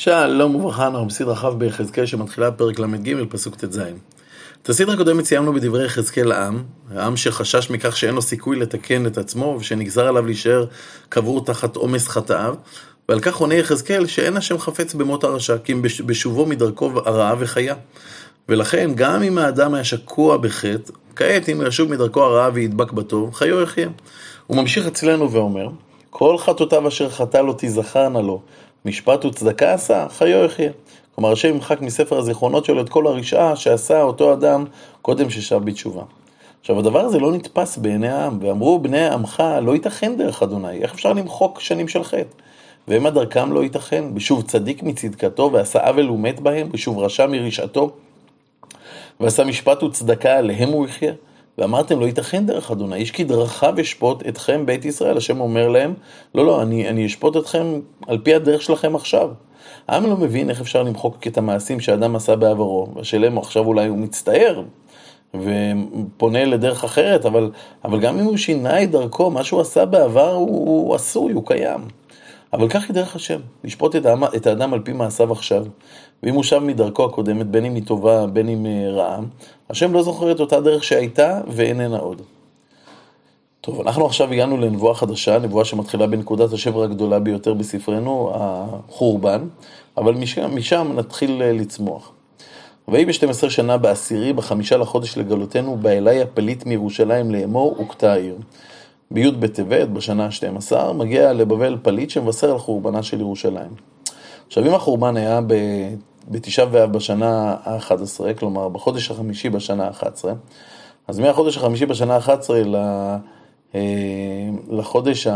שלום וברכה, אנחנו בסדרה כ' ביחזקאל שמתחילה פרק ל"ג, פסוק ט"ז. את הסדרה הקודמת סיימנו בדברי יחזקאל לעם, העם שחשש מכך שאין לו סיכוי לתקן את עצמו ושנגזר עליו להישאר קבור תחת עומס חטאיו, ועל כך עונה יחזקאל שאין השם חפץ במות הרשע, כי אם בשובו מדרכו הרעה וחיה. ולכן, גם אם האדם היה שקוע בחטא, כעת אם ישוב מדרכו הרעה וידבק בטוב, חיו יחיה. הוא ממשיך אצלנו ואומר, כל חטאותיו אשר חטא לו תזכרנה לו, משפט וצדקה עשה, חיו יחיה. כלומר, השם ימחק מספר הזיכרונות שלו את כל הרשעה שעשה אותו אדם קודם ששב בתשובה. עכשיו, הדבר הזה לא נתפס בעיני העם, ואמרו בני עמך, לא ייתכן דרך אדוני, איך אפשר למחוק שנים של חטא? והמה דרכם לא ייתכן, בשוב צדיק מצדקתו ועשה עוול ומת בהם, בשוב רשע מרשעתו, ועשה משפט וצדקה עליהם הוא יחיה. ואמרתם לא ייתכן דרך אדוני, איש כי דרכיו אשפוט אתכם בית ישראל, השם אומר להם, לא לא, אני, אני אשפוט אתכם על פי הדרך שלכם עכשיו. העם לא מבין איך אפשר למחוק את המעשים שאדם עשה בעברו, והשאלה עכשיו אולי הוא מצטער, ופונה לדרך אחרת, אבל, אבל גם אם הוא שינה את דרכו, מה שהוא עשה בעבר הוא, הוא עשוי, הוא קיים. אבל כך היא דרך השם, לשפוט את האדם, את האדם על פי מעשיו עכשיו. ואם הוא שב מדרכו הקודמת, בין אם היא טובה, בין אם אה, רעה, השם לא זוכר את אותה דרך שהייתה ואיננה עוד. טוב, אנחנו עכשיו הגענו לנבואה חדשה, נבואה שמתחילה בנקודת השבר הגדולה ביותר בספרנו, החורבן, אבל משם, משם נתחיל אה, לצמוח. ויהי ב-12 שנה בעשירי, בחמישה לחודש לגלותנו, בא אליי הפליט מירושלים לאמור, הוכתה העיר. בי' בטבת, בשנה ה-12, מגיע לבבל פליט שמבשר על חורבנה של ירושלים. עכשיו, אם החורבן היה בתשעה באב בשנה ה-11, כלומר בחודש החמישי בשנה ה-11, אז מהחודש החמישי בשנה ה-11 אה, לחודש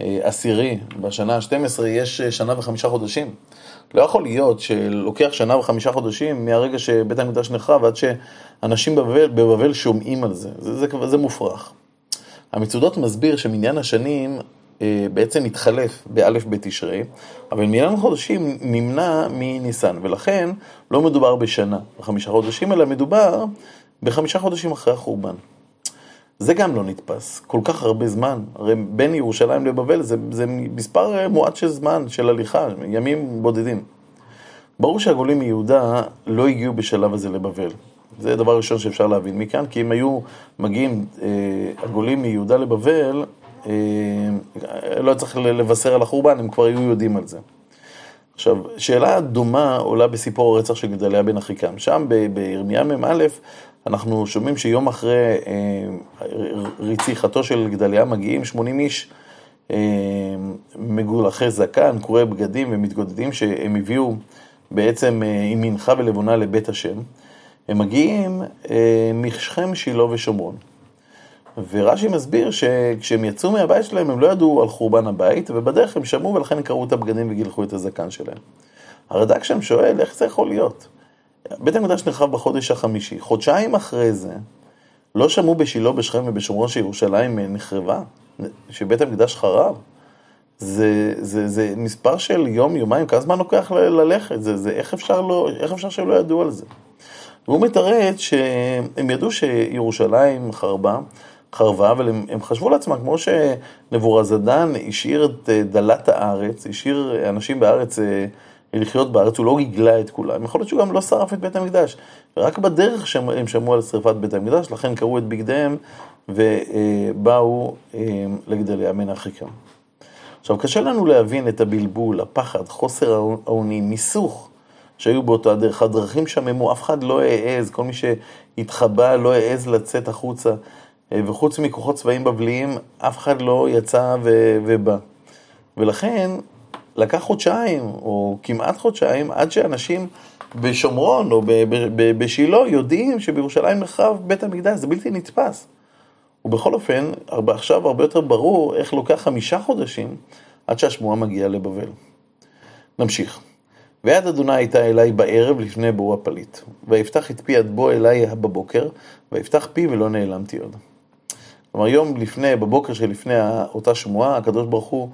העשירי בשנה ה-12 יש שנה וחמישה חודשים. לא יכול להיות שלוקח שנה וחמישה חודשים מהרגע שבית המקדש נחרב עד שאנשים בבבל, בבבל שומעים על זה. זה, זה, זה מופרך. המצודות מסביר שמניין השנים אה, בעצם מתחלף באלף בתשרי, אבל מניין החודשים נמנע מניסן, ולכן לא מדובר בשנה, בחמישה חודשים, אלא מדובר בחמישה חודשים אחרי החורבן. זה גם לא נתפס, כל כך הרבה זמן, הרי בין ירושלים לבבל זה, זה מספר מועט של זמן, של הליכה, ימים בודדים. ברור שהגולים מיהודה לא הגיעו בשלב הזה לבבל. זה דבר ראשון שאפשר להבין מכאן, כי אם היו מגיעים אה, הגולים מיהודה לבבל, אה, לא צריך לבשר על החורבן, הם כבר היו יודעים על זה. עכשיו, שאלה דומה עולה בסיפור הרצח של גדליה בן אחיקם. שם בירמיה מ"א אנחנו שומעים שיום אחרי אה, רציחתו של גדליה מגיעים 80 איש אה, מגולחי זקן, קרועי בגדים ומתגודדים שהם הביאו בעצם אה, עם מנחה ולבונה לבית השם. הם מגיעים אה, משכם, שילה ושומרון. ורש"י מסביר שכשהם יצאו מהבית שלהם הם לא ידעו על חורבן הבית, ובדרך הם שמעו ולכן קרעו את הבגדים וגילחו את הזקן שלהם. הרד"ק שם שואל, איך זה יכול להיות? בית המקדש נחרב בחודש החמישי, חודשיים אחרי זה, לא שמעו בשילה, בשכם ובשומרון שירושלים נחרבה? שבית המקדש חרב? זה, זה, זה מספר של יום, יומיים, כמה זמן לוקח ללכת? זה, זה, איך, אפשר לא, איך אפשר שהם לא ידעו על זה? והוא מתרץ שהם ידעו שירושלים חרבה, חרבה, אבל הם, הם חשבו לעצמם, כמו שנבורזדן השאיר את אה, דלת הארץ, השאיר אנשים בארץ אה, לחיות בארץ, הוא לא גיגלה את כולם, יכול להיות שהוא גם לא שרף את בית המקדש, רק בדרך שהם שמעו על שרפת בית המקדש, לכן קראו את בגדיהם ובאו אה, לגדליה מן אחיקם. עכשיו, קשה לנו להבין את הבלבול, הפחד, חוסר האונים, מיסוך שהיו באותה דרך. הדרכים שממו, אף אחד לא העז, כל מי שהתחבא לא העז לצאת החוצה. אה, וחוץ מכוחות צבאיים בבליים, אף אחד לא יצא ו- ובא. ולכן, לקח חודשיים, או כמעט חודשיים, עד שאנשים בשומרון או בשילה יודעים שבירושלים נחרב בית המקדש, זה בלתי נתפס. ובכל אופן, עכשיו הרבה יותר ברור איך לוקח חמישה חודשים עד שהשמועה מגיעה לבבל. נמשיך. ויד אדוני הייתה אליי בערב לפני בואו הפליט. ויפתח את פי עד בוא אליי בבוקר, ויפתח פי ולא נעלמתי עוד. כלומר, יום לפני, בבוקר שלפני אותה שמועה, הקדוש ברוך הוא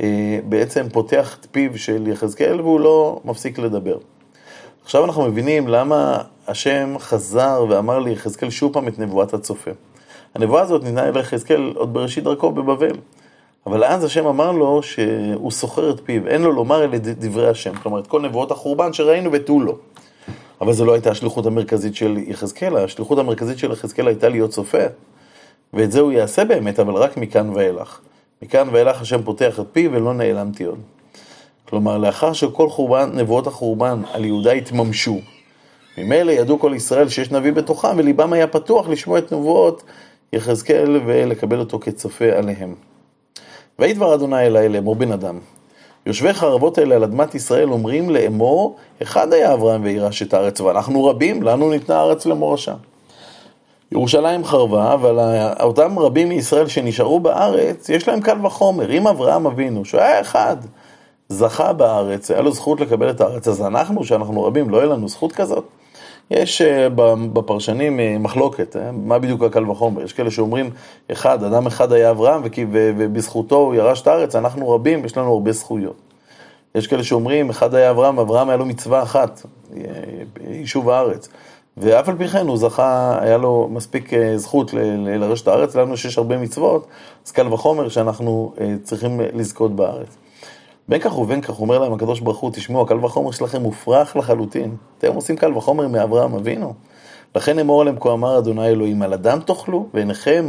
אה, בעצם פותח את פיו של יחזקאל והוא לא מפסיק לדבר. עכשיו אנחנו מבינים למה השם חזר ואמר ליחזקאל שוב פעם את נבואת הצופה. הנבואה הזאת ניתנה ליחזקאל עוד בראשית דרכו בבבל. אבל אז השם אמר לו שהוא סוחר את פיו, אין לו לומר אלה דברי השם. כלומר, את כל נבואות החורבן שראינו ותו לו. אבל זו לא הייתה השליחות המרכזית של יחזקאל, השליחות המרכזית של יחזקאל הייתה להיות צופה. ואת זה הוא יעשה באמת, אבל רק מכאן ואילך. מכאן ואילך השם פותח את פיו ולא נעלמתי עוד. כלומר, לאחר שכל חורבן, נבואות החורבן על יהודה התממשו, ממילא ידעו כל ישראל שיש נביא בתוכם, וליבם היה פתוח לשמוע את נבואות יחזקאל ולקבל אותו כצופה עליהם. ויהי דבר אדוני אלי לאמור בן אדם, יושבי חרבות האלה על אדמת ישראל אומרים לאמור, אחד היה אברהם וירש את הארץ, ואנחנו רבים, לנו ניתנה הארץ למורשה. ירושלים חרבה, אבל אותם רבים מישראל שנשארו בארץ, יש להם קל וחומר. אם אברהם אבינו, שהוא היה אחד, זכה בארץ, היה לו זכות לקבל את הארץ, אז אנחנו, שאנחנו רבים, לא יהיה לנו זכות כזאת? יש אה, בפרשנים אה, מחלוקת, אה, מה בדיוק הקל וחומר? יש כאלה שאומרים, אחד, אדם אחד היה אברהם, ובזכותו הוא ירש את הארץ, אנחנו רבים, יש לנו הרבה זכויות. יש כאלה שאומרים, אחד היה אברהם, אברהם היה לו מצווה אחת, יישוב הארץ. ואף על פי כן הוא זכה, היה לו מספיק זכות לרשת הארץ, לנו שיש הרבה מצוות, אז קל וחומר שאנחנו צריכים לזכות בארץ. בין כך ובין כך אומר להם הקדוש ברוך הוא, תשמעו, הקל וחומר שלכם מופרך לחלוטין. אתם עושים קל וחומר מאברהם אבינו. לכן אמור עליהם כה אמר אדוני אלוהים, על אדם תאכלו, ועיניכם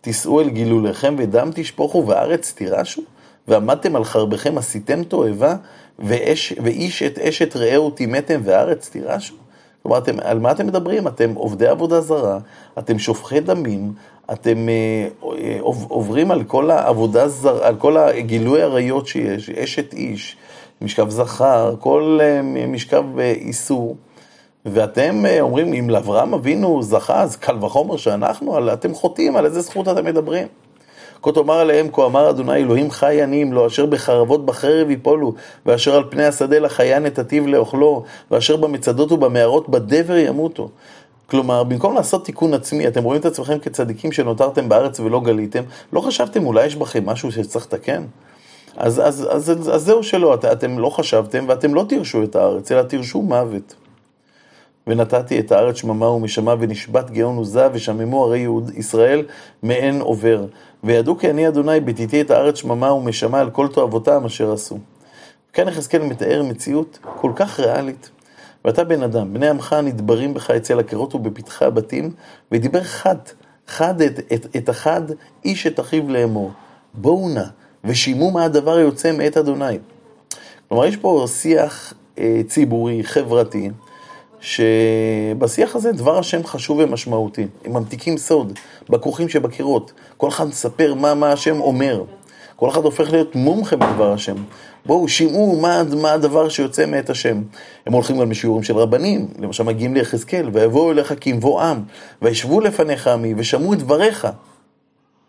תישאו אל גילוליכם, ודם תשפוכו, וארץ תירשו, ועמדתם על חרבכם, עשיתם תועבה, ואיש את אשת רעהו טימאתם, וארץ תירשו. כלומר, אתם, על מה אתם מדברים? אתם עובדי עבודה זרה, אתם שופכי דמים, אתם אה, אה, עוברים על כל העבודה זרה, על כל הגילוי עריות שיש, אשת איש, משכב זכר, כל אה, משכב איסור. ואתם אומרים, אם לאברהם אבינו זכה, אז קל וחומר שאנחנו, אתם חוטאים, על איזה זכות אתם מדברים? כה תאמר עליהם, כה אמר אדוני אלוהים חי אני אם לא, אשר בחרבות בחרב יפולו, ואשר על פני השדה לחיה נתתיו לאוכלו, ואשר במצדות ובמערות בדבר ימותו. כלומר, במקום לעשות תיקון עצמי, אתם רואים את עצמכם כצדיקים שנותרתם בארץ ולא גליתם, לא חשבתם אולי יש בכם משהו שצריך לתקן? אז, אז, אז, אז, אז זהו שלא, את, אתם לא חשבתם ואתם לא תירשו את הארץ, אלא תירשו מוות. ונתתי את הארץ שממה ומשמה ונשבת גאון עוזה ושממו הרי יהוד ישראל מעין עובר. וידעו כי אני אדוני ביטיתי את הארץ שממה ומשמה על כל תועבותם אשר עשו. כאן יחזקאל מתאר מציאות כל כך ריאלית. ואתה בן אדם, בני עמך נדברים בך אצל הקירות ובפתחי הבתים, ודיבר חד, חד את, את, את החד, איש את אחיו לאמור. בואו נא, ושימו מה הדבר היוצא מאת אדוני. כלומר, יש פה שיח אה, ציבורי, חברתי, שבשיח הזה דבר השם חשוב ומשמעותי. הם ממתיקים סוד, בכוכים שבקירות. כל אחד מספר מה, מה השם אומר. כל אחד הופך להיות מומחה בדבר השם. בואו, שמעו מה, מה הדבר שיוצא מאת השם. הם הולכים גם לשיעורים של רבנים, למשל מגיעים ליחזקאל, ויבואו אליך כמבוא עם, וישבו לפניך עמי, ושמעו את דבריך.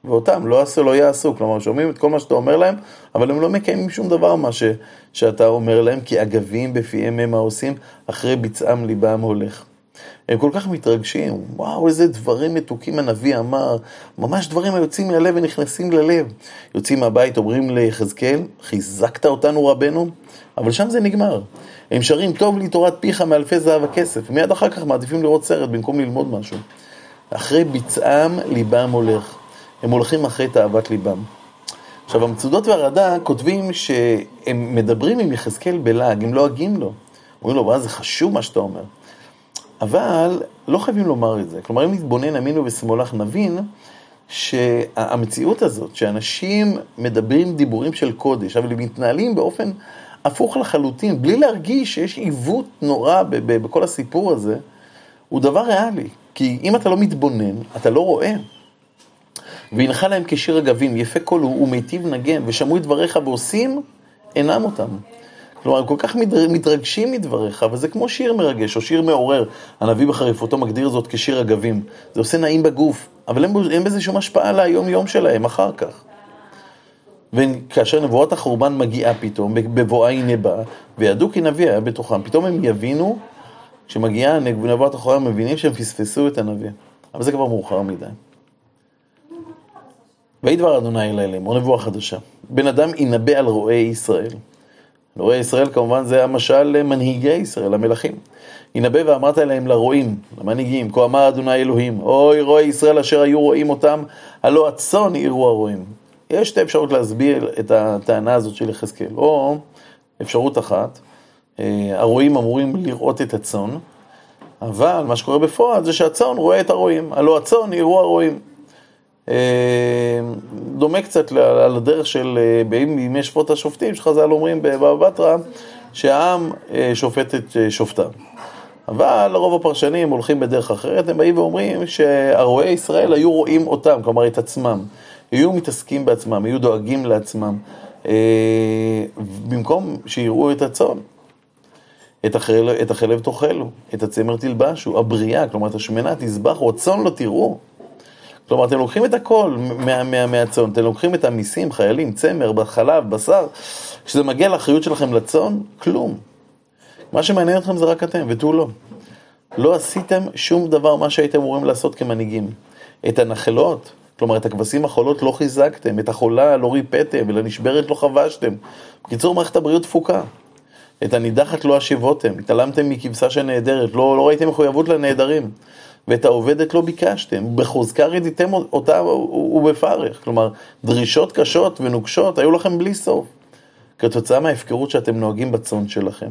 ואותם לא עשו, לא יעשו, כלומר שומעים את כל מה שאתה אומר להם, אבל הם לא מקיימים שום דבר מה ש, שאתה אומר להם, כי אגבים בפיהם הם העושים, אחרי ביצעם ליבם הולך. הם כל כך מתרגשים, וואו, איזה דברים מתוקים הנביא אמר, ממש דברים היוצאים מהלב ונכנסים ללב. יוצאים מהבית, אומרים ליחזקאל, חיזקת אותנו רבנו, אבל שם זה נגמר. הם שרים, טוב לי תורת פיך מאלפי זהב הכסף, מיד אחר כך מעדיפים לראות סרט במקום ללמוד משהו. אחרי ביצעם ליבם הולך. הם הולכים אחרי תאוות ליבם. עכשיו, המצודות והרדה כותבים שהם מדברים עם יחזקאל בלעג, הם לועגים לא לו. אומרים לו, וואי, זה חשוב מה שאתה אומר. אבל לא חייבים לומר את זה. כלומר, אם נתבונן ימינו ושמאלך, נבין שהמציאות הזאת, שאנשים מדברים דיבורים של קודש, אבל הם מתנהלים באופן הפוך לחלוטין, בלי להרגיש שיש עיוות נורא בכל הסיפור הזה, הוא דבר ריאלי. כי אם אתה לא מתבונן, אתה לא רואה. והנחה להם כשיר אגבים, יפה קול הוא ומיטיב נגן, ושמעו את דבריך ועושים, אינם אותם. כלומר, הם כל כך מתרגשים מדבריך, וזה כמו שיר מרגש, או שיר מעורר. הנביא בחריפותו מגדיר זאת כשיר אגבים. זה עושה נעים בגוף, אבל אין, אין בזה שום השפעה על היום-יום שלהם אחר כך. וכאשר נבואת החורבן מגיעה פתאום, בבואה הנה באה, וידעו כי נביא היה בתוכם, פתאום הם יבינו, כשמגיעה נבואת החורבן, מבינים שהם פספסו את הנביא. אבל זה כבר מאוחר מדי. ויהי דבר אדוני אלי לאמור נבואה חדשה. בן אדם ינבא על רועי ישראל. רועי ישראל כמובן זה המשל למנהיגי ישראל, המלכים. ינבא ואמרת אליהם לרועים, למנהיגים, כה אמר אדוני אלוהים, אוי רועי ישראל אשר היו רואים אותם, הלא הצאן יראו הרועים. יש שתי אפשרות להסביר את הטענה הזאת של יחזקאל, או אפשרות אחת, אה, הרועים אמורים לראות את הצאן, אבל מה שקורה בפועל זה שהצאן רואה את הרועים, הלא הצאן יראו הרועים. אה, דומה קצת על הדרך של, יש פה את השופטים, שחז"ל אומרים בבבא בתרא, שהעם שופט את שופטיו. אבל רוב הפרשנים הולכים בדרך אחרת, הם באים ואומרים שהרועי ישראל היו רואים אותם, כלומר את עצמם, היו מתעסקים בעצמם, היו דואגים לעצמם, אה, במקום שיראו את הצאן. את, החלב, את החלב תאכלו, את הצמר תלבשו, הבריאה, כלומר את השמנה תזבחו, הצאן לא תראו. כלומר, אתם לוקחים את הכל מה, מה, מהצאן, אתם לוקחים את המיסים, חיילים, צמר, חלב, בשר, כשזה מגיע לאחריות שלכם לצאן, כלום. מה שמעניין אתכם זה רק אתם, ותו לא. לא עשיתם שום דבר מה שהייתם אמורים לעשות כמנהיגים. את הנחלות, כלומר את הכבשים החולות לא חיזקתם, את החולה לא ריפאתם, ולנשברת לא חבשתם. בקיצור, מערכת הבריאות תפוקה. את הנידחת לא השיבותם, התעלמתם מכבשה שנעדרת, לא, לא ראיתם מחויבות לנעדרים. ואת העובדת לא ביקשתם, בחוזקה רדיתם אותה ובפרך. כלומר, דרישות קשות ונוקשות היו לכם בלי סוף. כתוצאה מההפקרות שאתם נוהגים בצאן שלכם.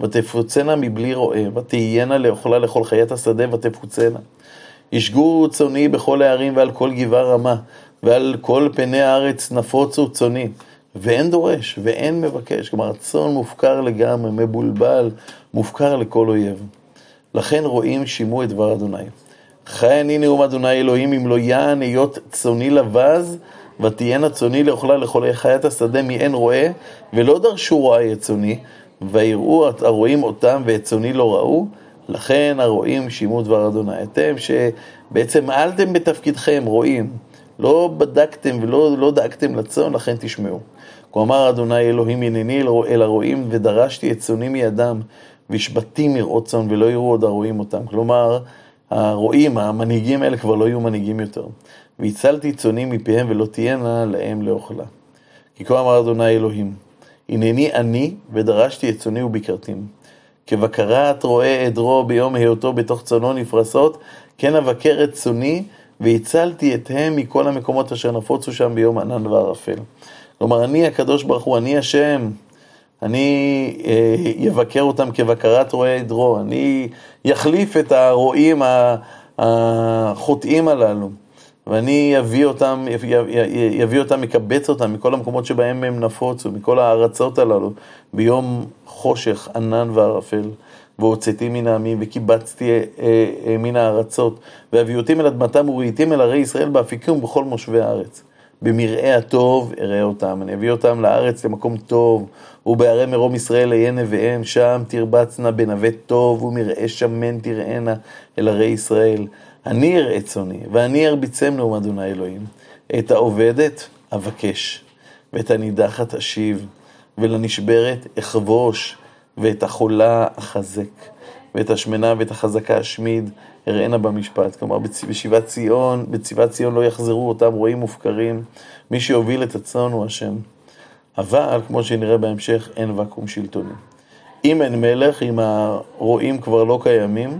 ותפוצנה מבלי רועה, ותהיינה לאוכלה לכל חיית השדה ותפוצנה. ישגו צוני בכל הערים ועל כל גבעה רמה, ועל כל פני הארץ נפוצו צוני. ואין דורש, ואין מבקש. כלומר, הצאן מופקר לגמרי, מבולבל, מופקר לכל אויב. לכן רואים שימו את דבר אדוני. חי אני נאום אדוני אלוהים, אם לא יען היות צוני לבז, ותהיינה צוני לאוכלה לכל חיית השדה מאין רועה, ולא דרשו רועה את צוני, ויראו הרועים אותם ואת צוני לא ראו, לכן הרועים שימו דבר אדוני. אתם שבעצם מעלתם בתפקידכם, רועים, לא בדקתם ולא לא דאגתם לצאן, לכן תשמעו. כה אמר אדוני אלוהים הנני אל הרועים ודרשתי את צוני מידם, והשבתי מראות צאן ולא יראו עוד הרועים אותם. כלומר, הרועים, המנהיגים האלה כבר לא יהיו מנהיגים יותר. והצלתי צוני מפיהם ולא תהיינה להם לאוכלה. כי כה אמר אדוני אלוהים, הנני אני ודרשתי את צוני וביקרתים. כבקרת רועה עדרו ביום היותו בתוך צונו נפרסות, כן אבקר את צוני והצלתי אתהם מכל המקומות אשר נפוצו שם ביום ענן וערפל. כלומר, אני הקדוש ברוך הוא, אני השם, אני אבקר אה, אותם כבקרת רועה עדרו, אני אחליף את הרועים החוטאים הללו. ואני אביא אותם, יביא אותם, יקבץ אותם מכל המקומות שבהם הם נפוצו, מכל הארצות הללו, ביום חושך, ענן וערפל. והוצאתי מן העמים, וקיבצתי אה, אה, מן הארצות, והביאותים אל אדמתם וראיתים אל ערי ישראל באפיקים ובכל מושבי הארץ. במרעה הטוב אראה אותם, אני אביא אותם לארץ למקום טוב, ובערי מרום ישראל אהיה נביאם, שם תרבצנה בנווה טוב, ומרעה שמן תראינה אל ערי ישראל. אני אראה צוני, ואני ארביצם נאום אדוני אלוהים. את העובדת אבקש, ואת הנידחת אשיב, ולנשברת אכבוש, ואת החולה אחזק, ואת השמנה ואת החזקה אשמיד, אראנה במשפט. כלומר, בשיבת ציון, בציבת ציון לא יחזרו אותם רועים מופקרים, מי שיוביל את הצאן הוא השם. אבל, כמו שנראה בהמשך, אין ואקום שלטוני. אם אין מלך, אם הרועים כבר לא קיימים,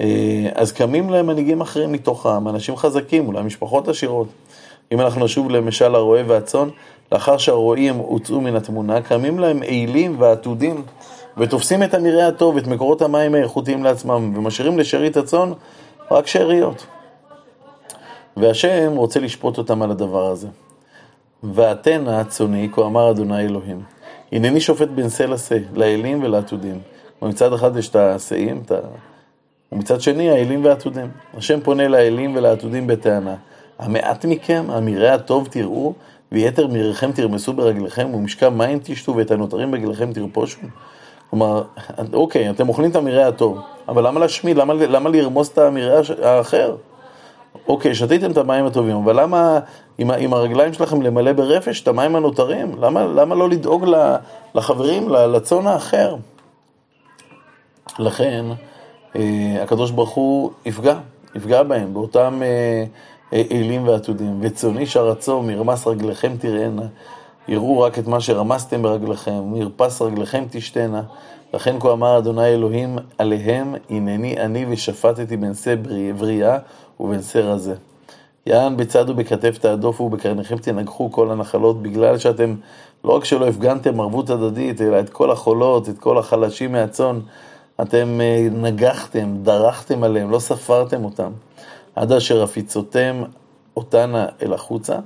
אה, אז קמים להם מנהיגים אחרים מתוך העם, אנשים חזקים, אולי משפחות עשירות. אם אנחנו נשוב למשל הרועה והצאן, לאחר שהרועים הוצאו מן התמונה, קמים להם אילים ועתודים, ותופסים את המרעה הטוב, את מקורות המים האיכותיים לעצמם, ומשאירים לשארית הצאן רק שאריות. והשם רוצה לשפוט אותם על הדבר הזה. ואתנה צאני, כה אמר אדוני אלוהים, הנני שופט בין שא לשא, לאלים ולעתודים. מצד אחד יש את השאים, את. ומצד שני האלים והעתודים. השם פונה לאלים ולעתודים בטענה. המעט מכם, המרעה הטוב תראו, ויתר מריכם תרמסו ברגליכם, ומשכב מים תשתו, ואת הנותרים ברגליכם תרפושו. כלומר, אוקיי, אתם אוכלים את המרעה הטוב, אבל למה להשמיד? למה, למה לרמוס את המרעה האחר? אוקיי, שתיתם את המים הטובים, אבל למה עם, עם הרגליים שלכם למלא ברפש את המים הנותרים? למה, למה לא לדאוג לחברים, לצאן האחר? לכן, אה, הקדוש ברוך הוא יפגע, יפגע בהם, באותם אה, אה, ועתודים. וצאני שרצו, מרמס רגליכם תראינה, יראו רק את מה שרמסתם ברגליכם, מרפס רגליכם תשתנה. לכן כה אמר אדוני אלוהים עליהם, הנני אני ושפטתי בין שא בריאה ובין שא רזה. יען בצד ובכתף תעדופו ובקרניכם תנגחו כל הנחלות, בגלל שאתם לא רק שלא הפגנתם ערבות הדדית, אלא את כל החולות, את כל החלשים מהצאן, אתם אה, נגחתם, דרכתם עליהם, לא ספרתם אותם, עד אשר הפיצותם אותנה אל החוצה.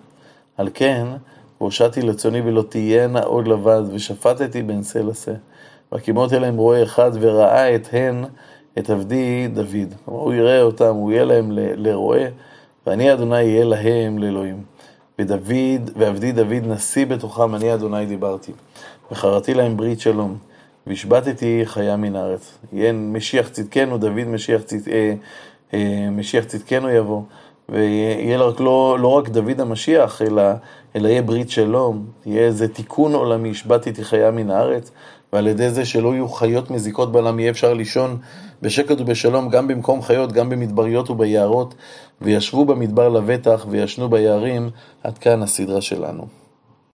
על כן, והושעתי לצוני ולא תהיינה עוד לבד, ושפטתי בין שא לשא. והקימות אליהם רועה אחד, וראה את הן, את עבדי דוד. כלומר, הוא יראה אותם, הוא יהיה להם לרועה, ואני אדוני אהיה להם לאלוהים. ודוד, ועבדי דוד נשיא בתוכם, אני אדוני דיברתי. וחרתי להם ברית שלום. והשבתתי חיה מן הארץ. יהיה משיח צדקנו, דוד משיח, צד... אה, אה, משיח צדקנו יבוא. ויהיה רק לא, לא רק דוד המשיח, אלא, אלא יהיה ברית שלום, יהיה איזה תיקון עולמי, השבתתי חיה מן הארץ, ועל ידי זה שלא יהיו חיות מזיקות בעולם, יהיה אפשר לישון בשקט ובשלום גם במקום חיות, גם במדבריות וביערות, וישבו במדבר לבטח וישנו ביערים, עד כאן הסדרה שלנו.